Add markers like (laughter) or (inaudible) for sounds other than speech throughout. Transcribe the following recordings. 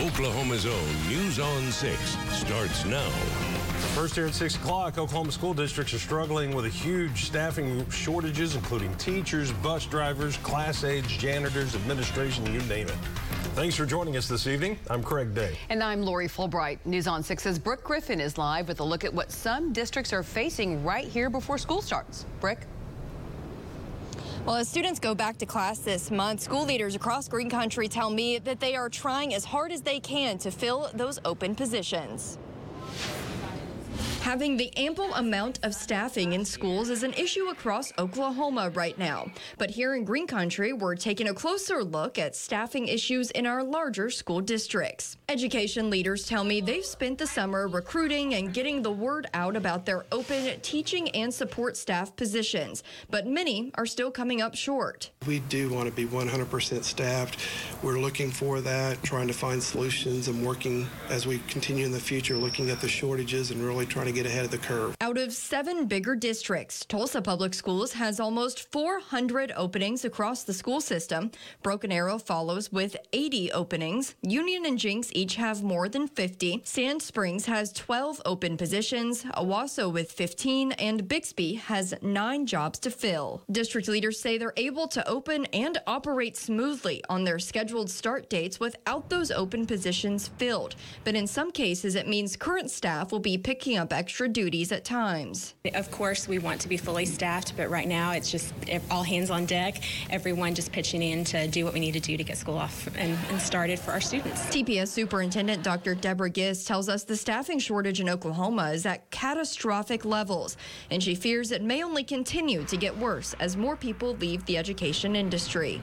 Oklahoma's own News on 6 starts now. First here at 6 o'clock, Oklahoma school districts are struggling with a huge staffing shortages, including teachers, bus drivers, class aides, janitors, administration, you name it. Thanks for joining us this evening. I'm Craig Day. And I'm Lori Fulbright. News on 6's Brooke Griffin is live with a look at what some districts are facing right here before school starts. Brooke? Well, as students go back to class this month, school leaders across Green Country tell me that they are trying as hard as they can to fill those open positions. Having the ample amount of staffing in schools is an issue across Oklahoma right now. But here in Green Country, we're taking a closer look at staffing issues in our larger school districts. Education leaders tell me they've spent the summer recruiting and getting the word out about their open teaching and support staff positions, but many are still coming up short. We do want to be 100% staffed. We're looking for that, trying to find solutions and working as we continue in the future, looking at the shortages and really trying to get ahead of the curve. Out of seven bigger districts, Tulsa Public Schools has almost 400 openings across the school system. Broken Arrow follows with 80 openings. Union and Jenks each have more than 50. Sand Springs has 12 open positions, Owasso with 15, and Bixby has nine jobs to fill. District leaders say they're able to open and operate smoothly on their scheduled start dates without those open positions filled. But in some cases, it means current staff will be picking up extra duties at times. Of course, we want to be fully staffed, but right now it's just all hands on deck, everyone just pitching in to do what we need to do to get school off and, and started for our students. TPS Superintendent Dr. Deborah Gist tells us the staffing shortage in Oklahoma is at catastrophic levels, and she fears it may only continue to get worse as more people leave the education industry.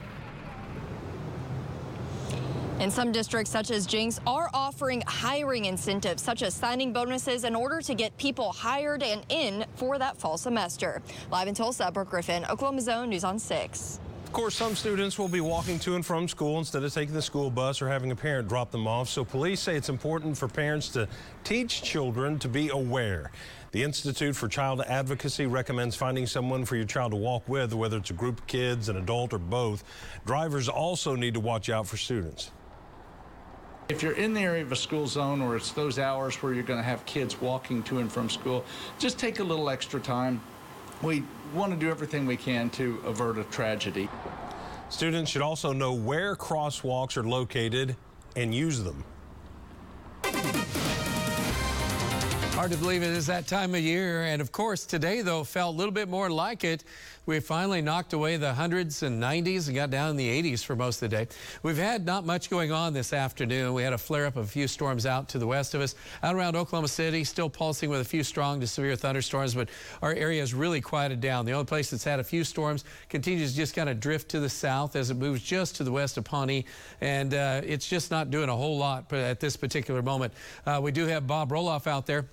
And some districts, such as Jenks, are offering hiring incentives, such as signing bonuses, in order to get people hired and in for that fall semester. Live in Tulsa, Brooke Griffin, Oklahoma's Own News on 6. Of course, some students will be walking to and from school instead of taking the school bus or having a parent drop them off. So police say it's important for parents to teach children to be aware. The Institute for Child Advocacy recommends finding someone for your child to walk with, whether it's a group of kids, an adult, or both. Drivers also need to watch out for students. If you're in the area of a school zone or it's those hours where you're going to have kids walking to and from school, just take a little extra time. We want to do everything we can to avert a tragedy. Students should also know where crosswalks are located and use them. Hard to believe it is that time of year. And of course, today, though, felt a little bit more like it. We finally knocked away the hundreds and 90s and got down in the 80s for most of the day. We've had not much going on this afternoon. We had a flare up of a few storms out to the west of us. Out around Oklahoma City, still pulsing with a few strong to severe thunderstorms, but our area is really quieted down. The only place that's had a few storms continues to just kind of drift to the south as it moves just to the west of Pawnee. And uh, it's just not doing a whole lot at this particular moment. Uh, we do have Bob Roloff out there.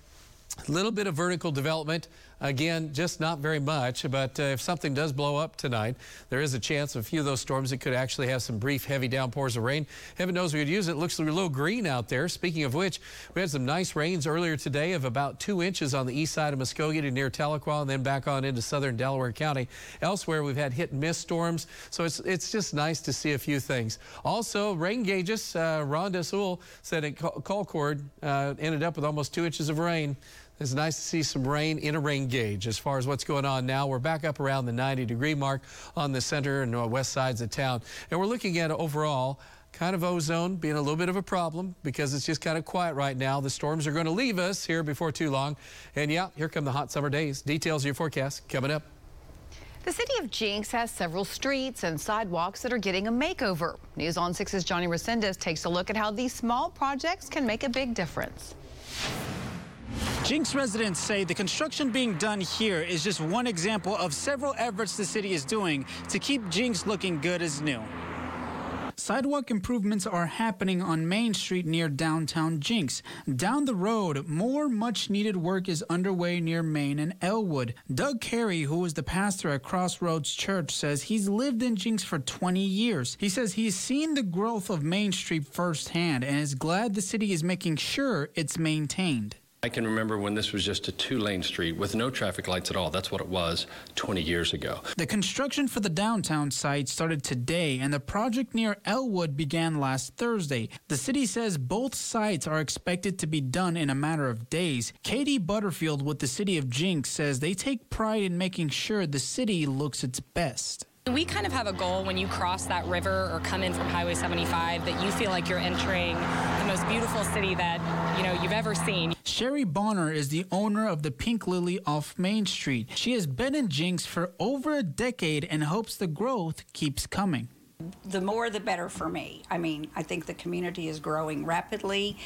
A little bit of vertical development. Again, just not very much, but uh, if something does blow up tonight, there is a chance of a few of those storms that could actually have some brief heavy downpours of rain. Heaven knows we could use it. it looks a little green out there. Speaking of which, we had some nice rains earlier today of about two inches on the east side of Muskogee to near Tahlequah and then back on into southern Delaware County. Elsewhere, we've had hit and miss storms, so it's, it's just nice to see a few things. Also, rain gauges, uh, Sewell said at Colcord uh, ended up with almost two inches of rain. It's nice to see some rain in a rain gauge. As far as what's going on now, we're back up around the 90 degree mark on the center and uh, west sides of town. And we're looking at overall kind of ozone being a little bit of a problem because it's just kind of quiet right now. The storms are going to leave us here before too long. And yeah, here come the hot summer days. Details of your forecast coming up. The city of Jenks has several streets and sidewalks that are getting a makeover. News on 6's Johnny Resendez takes a look at how these small projects can make a big difference. Jenks residents say the construction being done here is just one example of several efforts the city is doing to keep Jenks looking good as new. Sidewalk improvements are happening on Main Street near downtown Jenks. Down the road, more much needed work is underway near Main and Elwood. Doug Carey, who is the pastor at Crossroads Church, says he's lived in Jenks for 20 years. He says he's seen the growth of Main Street firsthand and is glad the city is making sure it's maintained. I can remember when this was just a two lane street with no traffic lights at all. That's what it was 20 years ago. The construction for the downtown site started today, and the project near Elwood began last Thursday. The city says both sites are expected to be done in a matter of days. Katie Butterfield with the city of Jenks says they take pride in making sure the city looks its best. We kind of have a goal when you cross that river or come in from Highway 75 that you feel like you're entering the most beautiful city that, you know, you've ever seen. Sherry Bonner is the owner of the Pink Lily off Main Street. She has been in Jenks for over a decade and hopes the growth keeps coming. The more the better for me. I mean, I think the community is growing rapidly.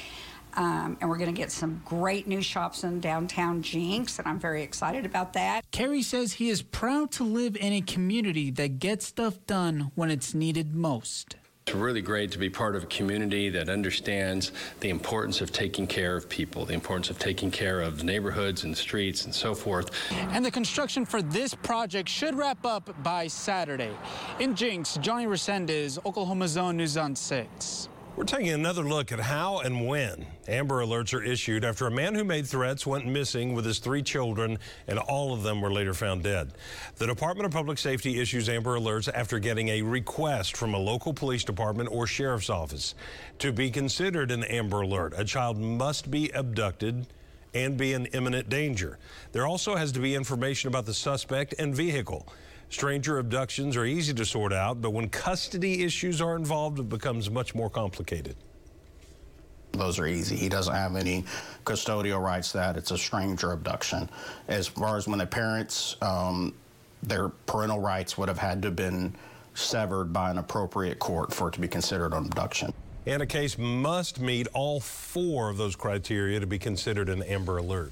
Um, and we're going to get some great new shops in downtown Jenks, and I'm very excited about that. Carey says he is proud to live in a community that gets stuff done when it's needed most. It's really great to be part of a community that understands the importance of taking care of people, the importance of taking care of neighborhoods and streets and so forth. And the construction for this project should wrap up by Saturday. In Jenks, Johnny Resendez, Oklahoma's Own News on 6. We're taking another look at how and when Amber Alerts are issued after a man who made threats went missing with his three children, and all of them were later found dead. The Department of Public Safety issues Amber Alerts after getting a request from a local police department or sheriff's office. To be considered an Amber Alert, a child must be abducted and be in imminent danger. There also has to be information about the suspect and vehicle. Stranger abductions are easy to sort out, but when custody issues are involved, it becomes much more complicated. Those are easy. He doesn't have any custodial rights that. It's a stranger abduction. As far as when the parents, um, their parental rights would have had to have been severed by an appropriate court for it to be considered an abduction. And a case must meet all four of those criteria to be considered an Amber Alert.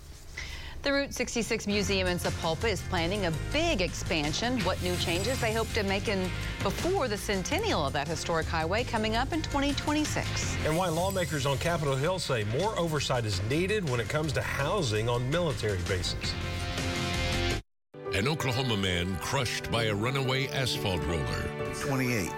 The Route 66 Museum in Sapulpa is planning a big expansion. What new changes they hope to make in before the centennial of that historic highway coming up in 2026. And why lawmakers on Capitol Hill say more oversight is needed when it comes to housing on military bases. An Oklahoma man crushed by a runaway asphalt roller. 28.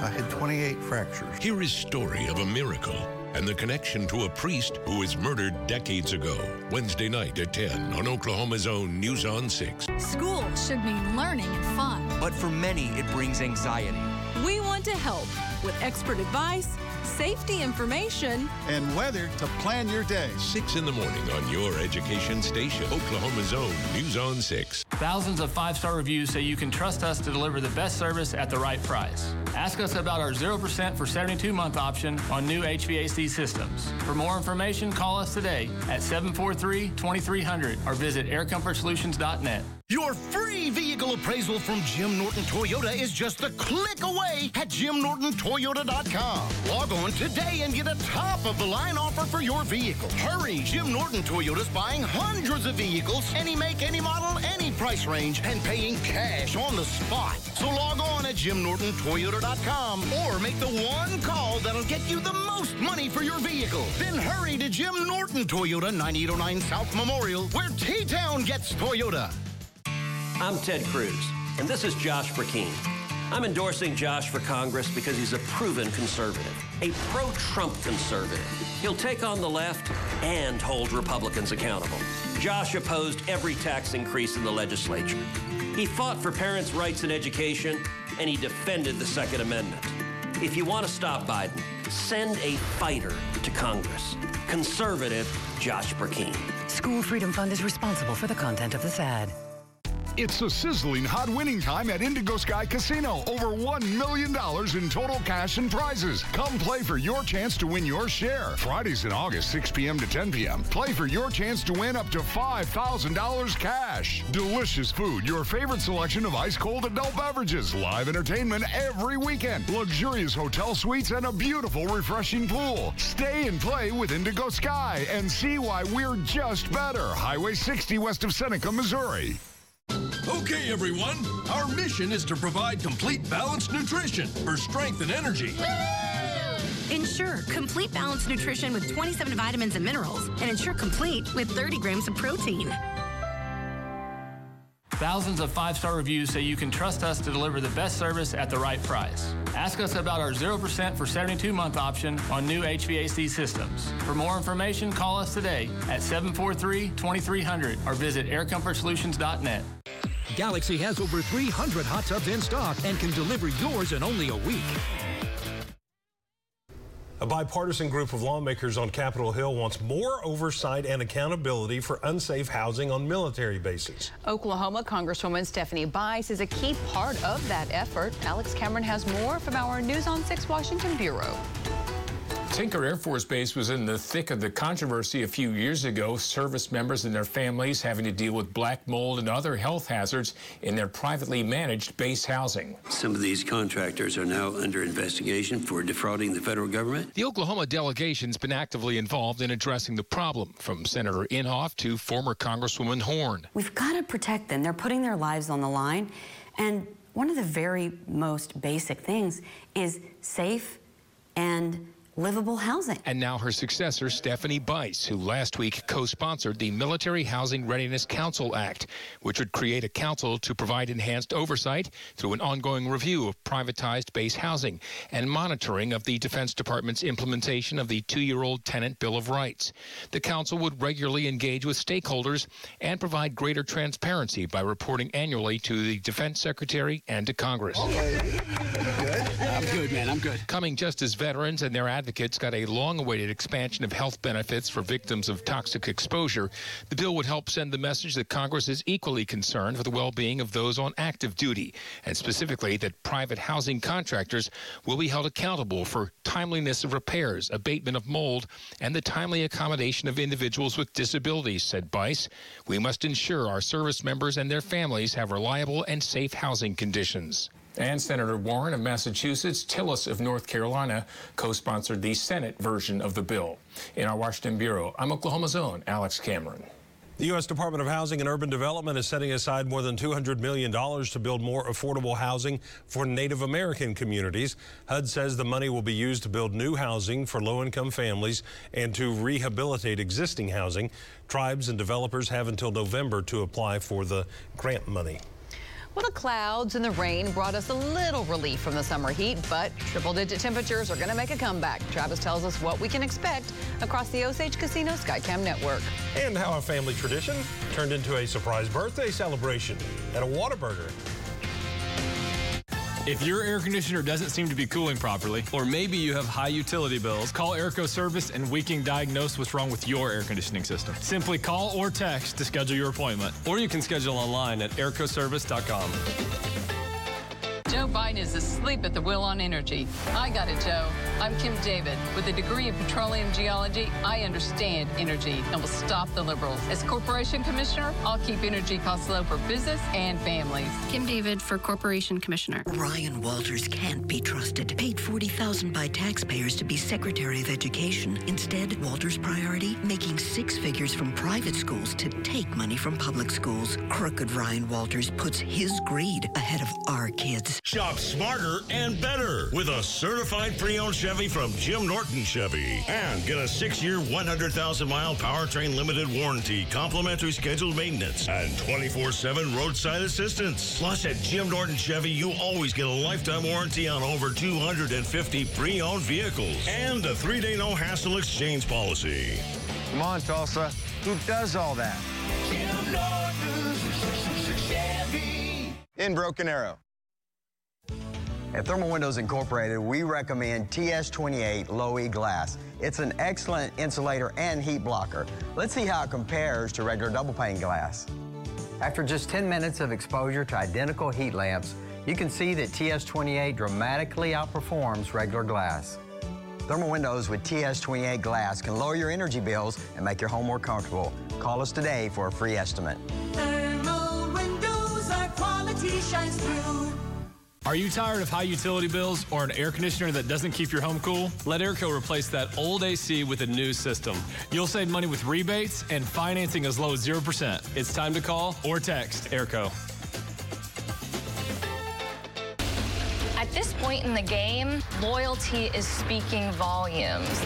I had 28 fractures. Here is story of a miracle and the connection to a priest who was murdered decades ago. Wednesday night at 10 on Oklahoma's own News on 6. School should mean learning and fun. But for many, it brings anxiety. We want to help with expert advice, safety information, and weather to plan your day. 6 in the morning on your education station, Oklahoma's own News on 6. Thousands of five star reviews say you can trust us to deliver the best service at the right price. Ask us about our 0% for 72 month option on new HVAC systems. For more information, call us today at 743 2300 or visit aircomfortsolutions.net. Your free vehicle appraisal from Jim Norton Toyota is just a click away at jimnortontoyota.com. Log on today and get a top of the line offer for your vehicle. Hurry! Jim Norton Toyota's buying hundreds of vehicles, any make, any model, any price range, and paying cash on the spot. So log on at jimnortontoyota.com or make the one call that'll get you the most money for your vehicle. Then hurry to Jim Norton Toyota, 9809 South Memorial, where T-Town gets Toyota. I'm Ted Cruz, and this is Josh Brecheen. I'm endorsing Josh for Congress because he's a proven conservative, a pro Trump conservative. He'll take on the left and hold Republicans accountable. Josh opposed every tax increase in the legislature. He fought for parents' rights in education, and he defended the Second Amendment. If you want to stop Biden, send a fighter to Congress. Conservative Josh Brecheen. School Freedom Fund is responsible for the content of this ad. It's a sizzling hot winning time at Indigo Sky Casino. Over $1 million in total cash and prizes. Come play for your chance to win your share. Fridays in August, 6 p.m. to 10 p.m. Play for your chance to win up to $5,000 cash. Delicious food, your favorite selection of ice cold adult beverages, live entertainment every weekend, luxurious hotel suites, and a beautiful, refreshing pool. Stay and play with Indigo Sky and see why we're just better. Highway 60 west of Seneca, Missouri. Okay, everyone. Our mission is to provide complete balanced nutrition for strength and energy. Ensure complete balanced nutrition with 27 vitamins and minerals, and ensure complete with 30 grams of protein. Thousands of five star reviews say you can trust us to deliver the best service at the right price. Ask us about our 0% for 72 month option on new HVAC systems. For more information, call us today at 743 2300 or visit aircomfortsolutions.net. Galaxy has over 300 hot tubs in stock and can deliver yours in only a week. A bipartisan group of lawmakers on Capitol Hill wants more oversight and accountability for unsafe housing on military bases. Oklahoma Congresswoman Stephanie Bice is a key part of that effort. Alex Cameron has more from our News on 6 Washington Bureau. Tinker Air Force Base was in the thick of the controversy a few years ago. Service members and their families having to deal with black mold and other health hazards in their privately managed base housing. Some of these contractors are now under investigation for defrauding the federal government. The Oklahoma delegation's been actively involved in addressing the problem, from Senator Inhofe to former Congresswoman Horn. We've got to protect them. They're putting their lives on the line. And one of the very most basic things is safe and livable housing. And now her successor, Stephanie Bice, who last week co sponsored the Military Housing Readiness Council Act, which would create a council to provide enhanced oversight through an ongoing review of privatized base housing and monitoring of the Defense Department's implementation of the two year old Tenant Bill of Rights. The council would regularly engage with stakeholders and provide greater transparency by reporting annually to the Defense Secretary and to Congress. Okay. I'm good, man. I'm good. Coming just as veterans and their advocates advocates got a long awaited expansion of health benefits for victims of toxic exposure. The bill would help send the message that Congress is equally concerned for the well being of those on active duty, and specifically that private housing contractors will be held accountable for timeliness of repairs, abatement of mold, and the timely accommodation of individuals with disabilities, said Bice. We must ensure our service members and their families have reliable and safe housing conditions. And Senator Warren of Massachusetts, Tillis of North Carolina co-sponsored the Senate version of the bill. In our Washington Bureau, I'm Oklahoma's own Alex Cameron. The U.S. Department of Housing and Urban Development is setting aside more than $200 million to build more affordable housing for Native American communities. HUD says the money will be used to build new housing for low income families and to rehabilitate existing housing. Tribes and developers have until November to apply for the grant money. Well, the clouds and the rain brought us a little relief from the summer heat, but triple digit temperatures are going to make a comeback. Travis tells us what we can expect across the Osage Casino Skycam network. And how a family tradition turned into a surprise birthday celebration at a Whataburger. If your air conditioner doesn't seem to be cooling properly, or maybe you have high utility bills, call Airco Service and we can diagnose what's wrong with your air conditioning system. Simply call or text to schedule your appointment, or you can schedule online at aircoservice.com. Joe Biden is asleep at the wheel on energy. I got it, Joe. I'm Kim David. With a degree in petroleum geology, I understand energy and will stop the liberals. As Corporation Commissioner, I'll keep energy costs low for business and families. Kim David for Corporation Commissioner. Ryan Walters can't be trusted. Paid 40,000 by taxpayers to be Secretary of Education. Instead, Walters' priority, making six figures from private schools to take money from public schools. Crooked Ryan Walters puts his greed ahead of our kids. Shop smarter and better with a certified pre-owned Chevy from Jim Norton Chevy. And get a six-year, 100,000-mile powertrain limited warranty, complimentary scheduled maintenance, and 24-7 roadside assistance. Plus, at Jim Norton Chevy, you always get a lifetime warranty on over 250 pre-owned vehicles and a three-day no-hassle exchange policy. Come on, Tulsa. Who does all that? Jim Norton Chevy. In Broken Arrow. At Thermal Windows Incorporated, we recommend TS28 Low E glass. It's an excellent insulator and heat blocker. Let's see how it compares to regular double pane glass. After just 10 minutes of exposure to identical heat lamps, you can see that TS28 dramatically outperforms regular glass. Thermal windows with TS28 glass can lower your energy bills and make your home more comfortable. Call us today for a free estimate. Thermal windows, our quality shines through. Are you tired of high utility bills or an air conditioner that doesn't keep your home cool? Let Airco replace that old AC with a new system. You'll save money with rebates and financing as low as 0%. It's time to call or text Airco. At this point in the game, loyalty is speaking volumes.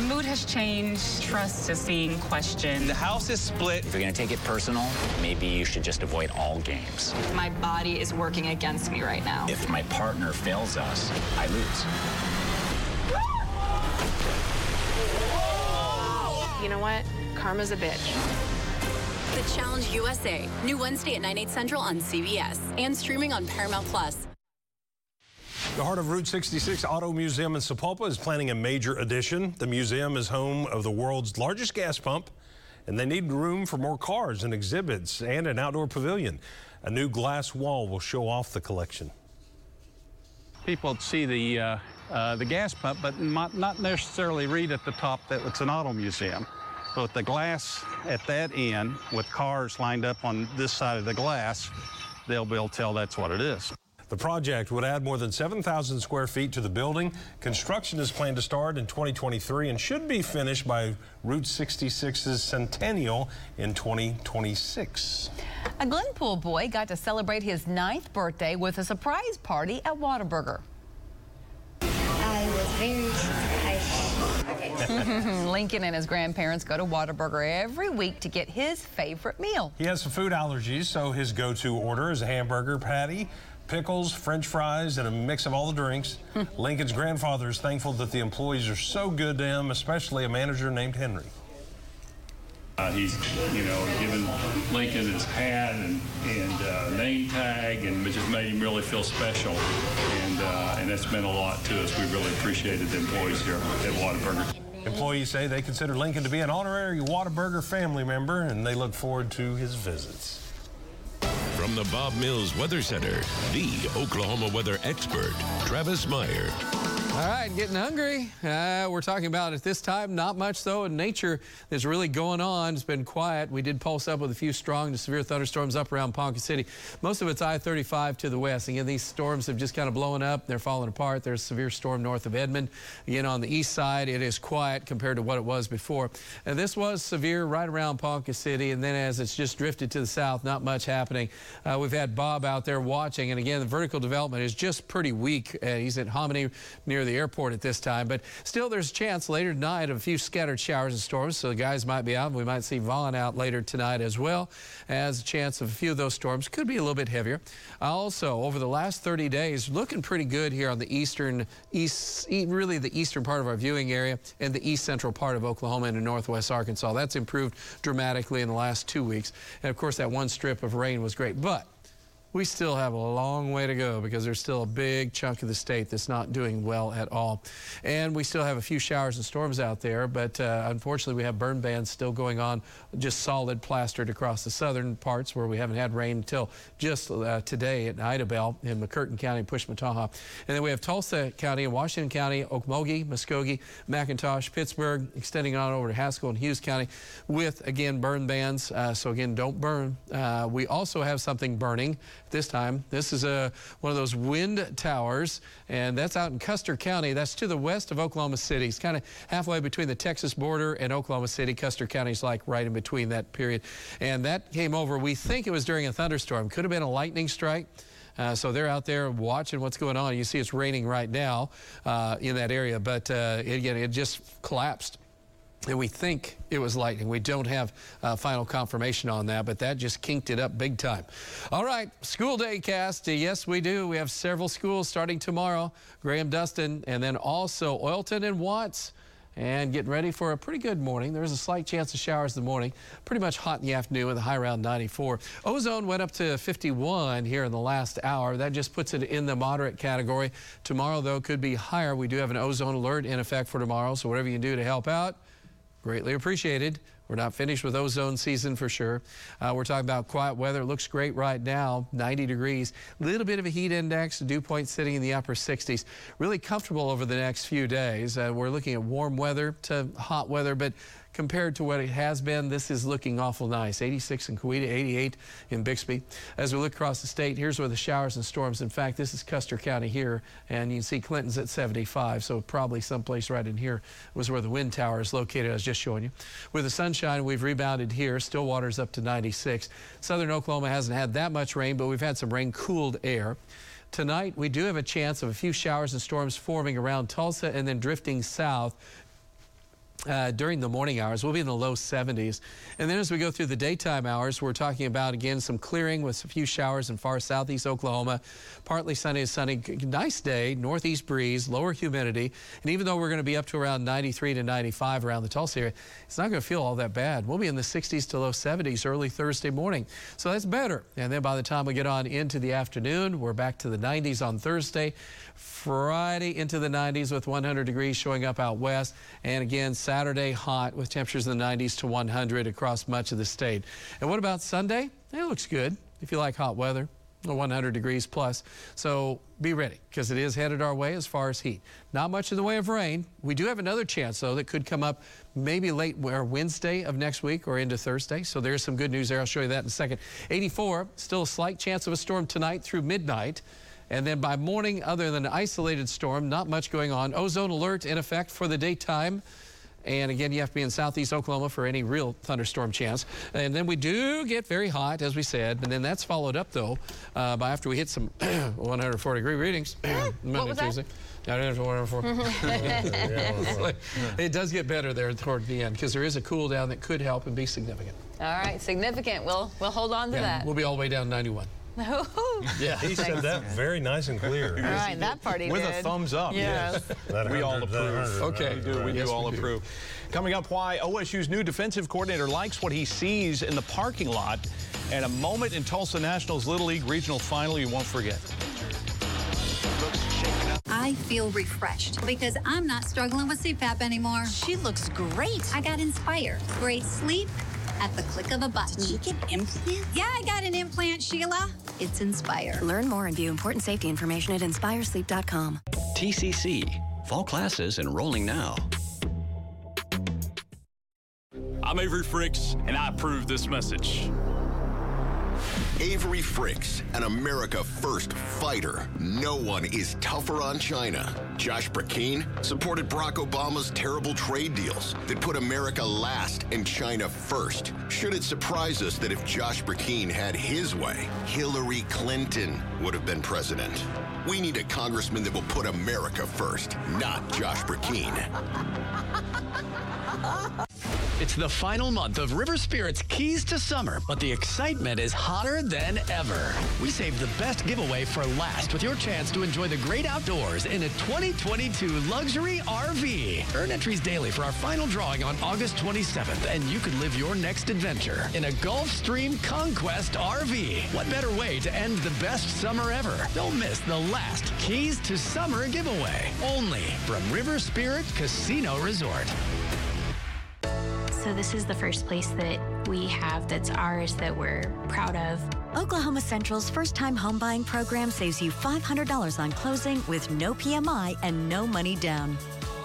The The mood has changed. Trust is being questioned. The house is split. If you're going to take it personal, maybe you should just avoid all games. My body is working against me right now. If my partner fails us, I lose. You know what? Karma's a bitch. The Challenge USA. New Wednesday at 9, 8 central on CBS and streaming on Paramount Plus. The heart of Route 66 Auto Museum in Sapulpa is planning a major addition. The museum is home of the world's largest gas pump, and they need room for more cars and exhibits and an outdoor pavilion. A new glass wall will show off the collection. People see the, uh, uh, the gas pump, but not necessarily read at the top that it's an auto museum. So with the glass at that end, with cars lined up on this side of the glass, they'll be able to tell that's what it is. The project would add more than 7,000 square feet to the building. Construction is planned to start in 2023 and should be finished by Route 66's centennial in 2026. A Glenpool boy got to celebrate his ninth birthday with a surprise party at Whataburger. I was very surprised. (laughs) Lincoln and his grandparents go to Whataburger every week to get his favorite meal. He has some food allergies, so his go-to order is a hamburger patty, pickles, french fries, and a mix of all the drinks. (laughs) Lincoln's grandfather is thankful that the employees are so good to him, especially a manager named Henry. Uh, he's, you know, given Lincoln his hat and, and uh, name tag, and it just made him really feel special. And uh, and that's meant a lot to us. We really appreciated the employees here at Whataburger. Employees say they consider Lincoln to be an honorary Whataburger family member, and they look forward to his visits. From the Bob Mills Weather Center, the Oklahoma weather expert, Travis Meyer. All right, getting hungry. Uh, we're talking about at this time, not much though. In nature is really going on. It's been quiet. We did pulse up with a few strong to severe thunderstorms up around Ponca City. Most of it's I-35 to the west. Again, these storms have just kind of blown up. They're falling apart. There's a severe storm north of Edmond. Again, on the east side, it is quiet compared to what it was before. And this was severe right around Ponca City. And then as it's just drifted to the south, not much happening. Uh, we've had Bob out there watching. And again, the vertical development is just pretty weak. Uh, he's at Hominy near the airport at this time. But still, there's a chance later tonight of a few scattered showers and storms. So the guys might be out. We might see Vaughn out later tonight as well. As a chance of a few of those storms could be a little bit heavier. Also, over the last 30 days, looking pretty good here on the eastern, east, really the eastern part of our viewing area and the east central part of Oklahoma and northwest Arkansas. That's improved dramatically in the last two weeks. And of course, that one strip of rain was great. But we still have a long way to go because there's still a big chunk of the state that's not doing well at all. And we still have a few showers and storms out there, but uh, unfortunately we have burn bans still going on, just solid plastered across the southern parts where we haven't had rain until just uh, today at Idabel in McCurtain County, Pushmataha. And then we have Tulsa County and Washington County, Okmulgee, Muskogee, McIntosh, Pittsburg, extending on over to Haskell and Hughes County with, again, burn bans. Uh, so again, don't burn. Uh, we also have something burning this time. This is a, one of those wind towers, and that's out in Custer County. That's to the west of Oklahoma City. It's kind of halfway between the Texas border and Oklahoma City. Custer County's like right in between that period. And that came over, we think it was during a thunderstorm. Could have been a lightning strike. Uh, so they're out there watching what's going on. You see it's raining right now uh, in that area, but uh, it, again, it just collapsed. And we think it was lightning. We don't have uh, final confirmation on that, but that just kinked it up big time. All right, school day cast. Uh, yes, we do. We have several schools starting tomorrow. Graham Dustin, and then also Oilton and Watts. And getting ready for a pretty good morning. There's a slight chance of showers in the morning. Pretty much hot in the afternoon with a high around 94. Ozone went up to 51 here in the last hour. That just puts it in the moderate category. Tomorrow, though, could be higher. We do have an ozone alert in effect for tomorrow, so whatever you do to help out, greatly appreciated. We're not finished with ozone season for sure. Uh, we're talking about quiet weather. It looks great right now, 90 degrees. A little bit of a heat index, dew point sitting in the upper 60s. Really comfortable over the next few days. Uh, we're looking at warm weather to hot weather, but compared to what it has been, this is looking awful nice. 86 in Coweta, 88 in Bixby. As we look across the state, here's where the showers and storms. In fact, this is Custer County here, and you can see Clinton's at 75, so probably someplace right in here was where the wind tower is located. I was just showing you. With the sunshine, we've rebounded here. Stillwater's up to 96. Southern Oklahoma hasn't had that much rain, but we've had some rain-cooled air. Tonight, we do have a chance of a few showers and storms forming around Tulsa and then drifting south uh, during the morning hours. We'll be in the low 70s. And then as we go through the daytime hours, we're talking about, again, some clearing with a few showers in far southeast Oklahoma. Partly sunny to sunny. Nice day, northeast breeze, lower humidity. And even though we're going to be up to around 93 to 95 around the Tulsa area, it's not going to feel all that bad. We'll be in the 60s to low 70s early Thursday morning. So that's better. And then by the time we get on into the afternoon, we're back to the 90s on Thursday. Friday into the 90s with 100 degrees showing up out west. And again, Saturday hot with temperatures in the 90s to 100 across much of the state. And what about Sunday? It looks good if you like hot weather. 100 degrees plus. So be ready because it is headed our way as far as heat. Not much in the way of rain. We do have another chance, though, that could come up maybe late or Wednesday of next week or into Thursday. So there's some good news there. I'll show you that in a second. 84, still a slight chance of a storm tonight through midnight. And then by morning, other than an isolated storm, not much going on. Ozone alert in effect for the daytime. And again, you have to be in southeast Oklahoma for any real thunderstorm chance. And then we do get very hot, as we said. And then that's followed up, though, uh, by after we hit some (coughs) 104 degree readings Monday, Tuesday. it does get better there toward the end because there is a cool down that could help and be significant. All right, significant. We'll we'll hold on to Yeah, that. We'll be all the way down 91. (laughs) Yeah, he said that very nice and clear. All right, that part he With did. a thumbs up. Yes. (laughs) That we all 100, that approve. 100, okay, right, do. We right. do Yes, all we do. approve. Coming up, why OSU's new defensive coordinator likes what he sees in the parking lot, and a moment in Tulsa Nationals Little League regional final you won't forget. I feel refreshed because I'm not struggling with CPAP anymore. She looks great. I got inspired. Great sleep at the click of a button. Did you get implant? Yeah, I got an implant, Sheila. It's Inspire. Learn more and view important safety information at inspiresleep.com. TCC. Fall classes enrolling now. I'm Avery Frix, and I approve this message. Avery Frix, an America First fighter. No one is tougher on China. Josh Brecheen supported Barack Obama's terrible trade deals that put America last and China first. Should it surprise us that if Josh Brecheen had his way, Hillary Clinton would have been president? We need a congressman that will put America first, not Josh Brecheen. It's the final month of River Spirit's Keys to Summer, but the excitement is hotter than ever. We saved the best giveaway for last with your chance to enjoy the great outdoors in a 2022 luxury RV. Earn entries daily for our final drawing on August 27th, and you could live your next adventure in a Gulfstream Conquest RV. What better way to end the best summer ever? Don't miss the last Keys to Summer giveaway, only from River Spirit Casino Resort. So this is the first place that we have that's ours that we're proud of. Oklahoma Central's first time home buying program saves you $500 on closing with no PMI and no money down.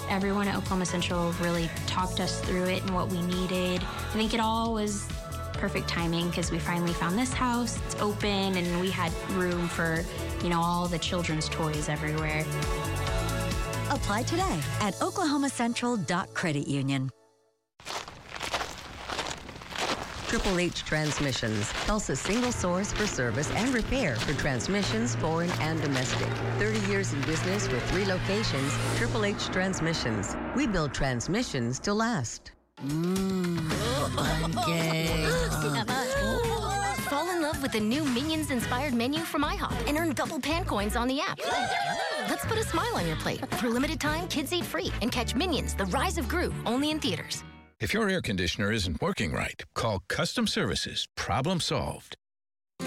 Everyone at Oklahoma Central really talked us through it and what we needed. I think it all was perfect timing because we finally found this house. It's open and we had room for, you know, all the children's toys everywhere. Apply today at oklahomacentral.credit Triple H Transmissions, Tulsa's single source for service and repair for transmissions, foreign and domestic. 30 years in business with three locations, Triple H Transmissions. We build transmissions to last. Mmm. Fall in love with the new Minions inspired menu from IHOP and earn double pan coins on the app. Let's put a smile on your plate. For limited time, kids eat free and catch Minions: The Rise of Gru only in theaters. If your air conditioner isn't working right, call Custom Services. Problem solved.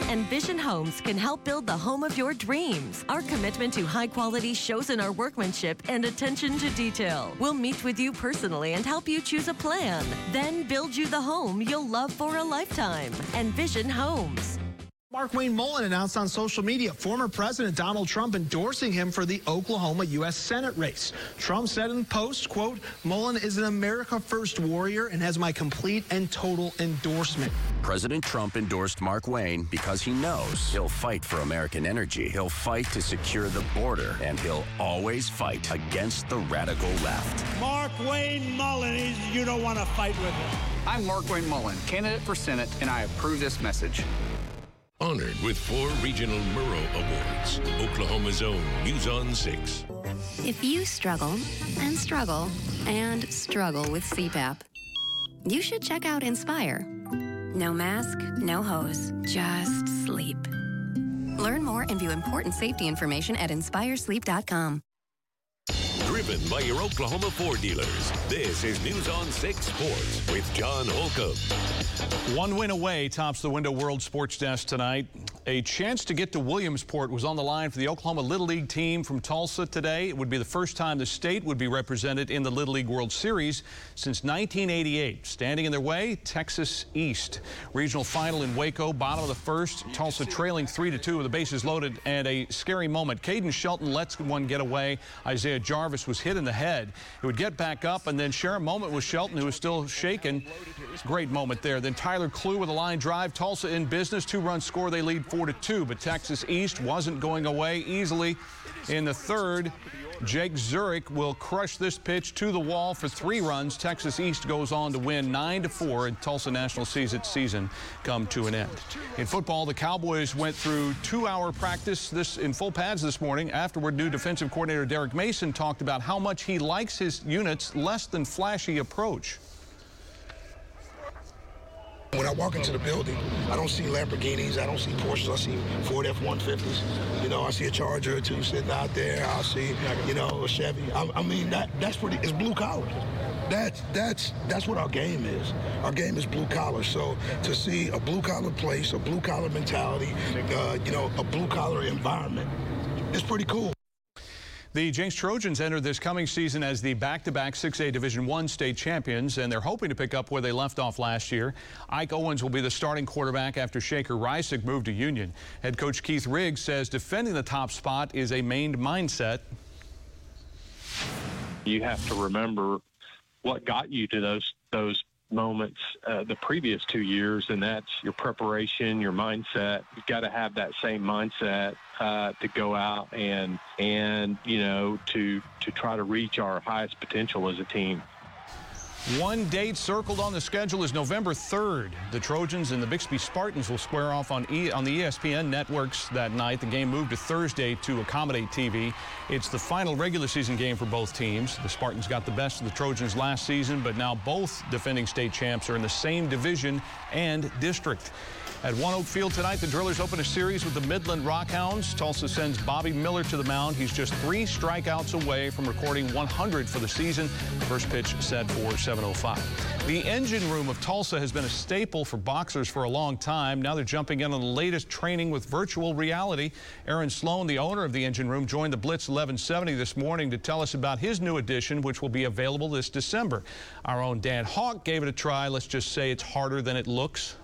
Envision Homes can help build the home of your dreams. Our commitment to high quality shows in our workmanship and attention to detail. We'll meet with you personally and help you choose a plan, then build you the home you'll love for a lifetime. Envision Homes. Markwayne Mullin announced on social media former President Donald Trump endorsing him for the Oklahoma U.S. Senate race. Trump said in the post, quote, Mullin is an America First warrior and has my complete and total endorsement. President Trump endorsed Markwayne because he knows he'll fight for American energy. He'll fight to secure the border, and he'll always fight against the radical left. Mark Wayne Mullen, he's- you don't want to fight with him. I'm Markwayne Mullin, candidate for Senate, and I approve this message. Honored with four regional Murrow Awards. Oklahoma's own News on 6. If you struggle and struggle and struggle with CPAP, you should check out Inspire. No mask, no hose, just sleep. Learn more and view important safety information at inspiresleep.com. Driven by your Oklahoma Ford dealers. This is News on 6 Sports with John Holcomb. One win away tops the Window World Sports Desk tonight. A chance to get to Williamsport was on the line for the Oklahoma Little League team from Tulsa today. It would be the first time the state would be represented in the Little League World Series since 1988. Standing in their way, Texas East. Regional final in Waco, bottom of the first. Tulsa trailing 3 to 2 with the bases loaded and a scary moment. Caden Shelton lets one get away. Isaiah Jarvis was hit in the head. He would get back up and then share a moment with Shelton, who was still shaken. Great moment there. Then Tyler Clue with a line drive. Tulsa in business. Two run score. They lead 4 to 2. But Texas East wasn't going away easily in the third. Jake Zurich will crush this pitch to the wall for three runs. Texas East goes on to win 9 to 4, and Tulsa National sees its season come to an end. In football, the Cowboys went through two-hour practice this in full pads this morning. Afterward, new defensive coordinator Derek Mason talked about how much he likes his units' less than flashy approach. When I walk into the building, I don't see Lamborghinis, I don't see Porsches, I see Ford F-150s. You know, I see a Charger or two sitting out there. I see, you know, a Chevy. I, I mean, that that's pretty. It's blue collar. That's that's that's what our game is. Our game is blue collar. So to see a blue collar place, a blue collar mentality, uh, you know, a blue collar environment, it's pretty cool. The Jenks Trojans enter this coming season as the back-to-back 6A Division One state champions, and they're hoping to pick up where they left off last year. Ike Owens will be the starting quarterback after Shaker Reisig moved to Union. Head coach Keith Riggs says defending the top spot is a main mindset. You have to remember what got you to those those moments uh, the previous two years, and that's your preparation, your mindset. You've got to have that same mindset uh, to go out and and you know to to try to reach our highest potential as a team. One date circled on the schedule is November 3rd. The Trojans and the Bixby Spartans will square off on, e on the ESPN networks that night. The game moved to Thursday to accommodate TV. It's the final regular season game for both teams. The Spartans got the best of the Trojans last season, but now both defending state champs are in the same division and district. At ONEOK Field tonight, the Drillers open a series with the Midland Rockhounds. Tulsa sends Bobby Miller to the mound. He's just three strikeouts away from recording 100 for the season. First pitch set for 7.05. The engine room of Tulsa has been a staple for boxers for a long time. Now they're jumping in on the latest training with virtual reality. Aaron Sloan, the owner of the engine room, joined the Blitz 1170 this morning to tell us about his new addition, which will be available this December. Our own Dan Hawk gave it a try. Let's just say it's harder than it looks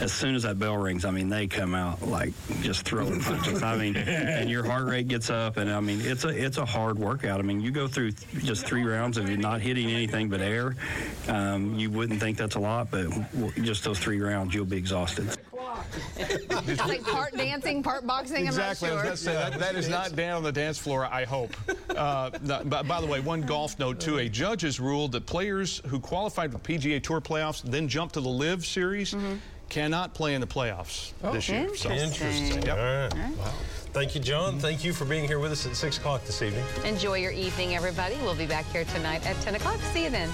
as soon as that bell rings, I mean, they come out like just throwing punches. I mean, and your heart rate gets up, and I mean, it's a it's a hard workout. I mean, you go through just three rounds of not hitting anything but air. Um, you wouldn't think that's a lot, but just those three rounds, you'll be exhausted. it's like part dancing, part boxing. Exactly. I'm not sure. Say, that, that is not down on the dance floor, I hope. Uh, by, by the way, one golf note, too. A judge has ruled that players who qualified for PGA Tour playoffs then jump to the LIV Series mm -hmm cannot play in the playoffs oh, this year. So. Interesting. Yep. All right. All right. Wow. Thank you, John. Mm-hmm. Thank you for being here with us at 6 o'clock this evening. Enjoy your evening, everybody. We'll be back here tonight at 10 o'clock. See you then.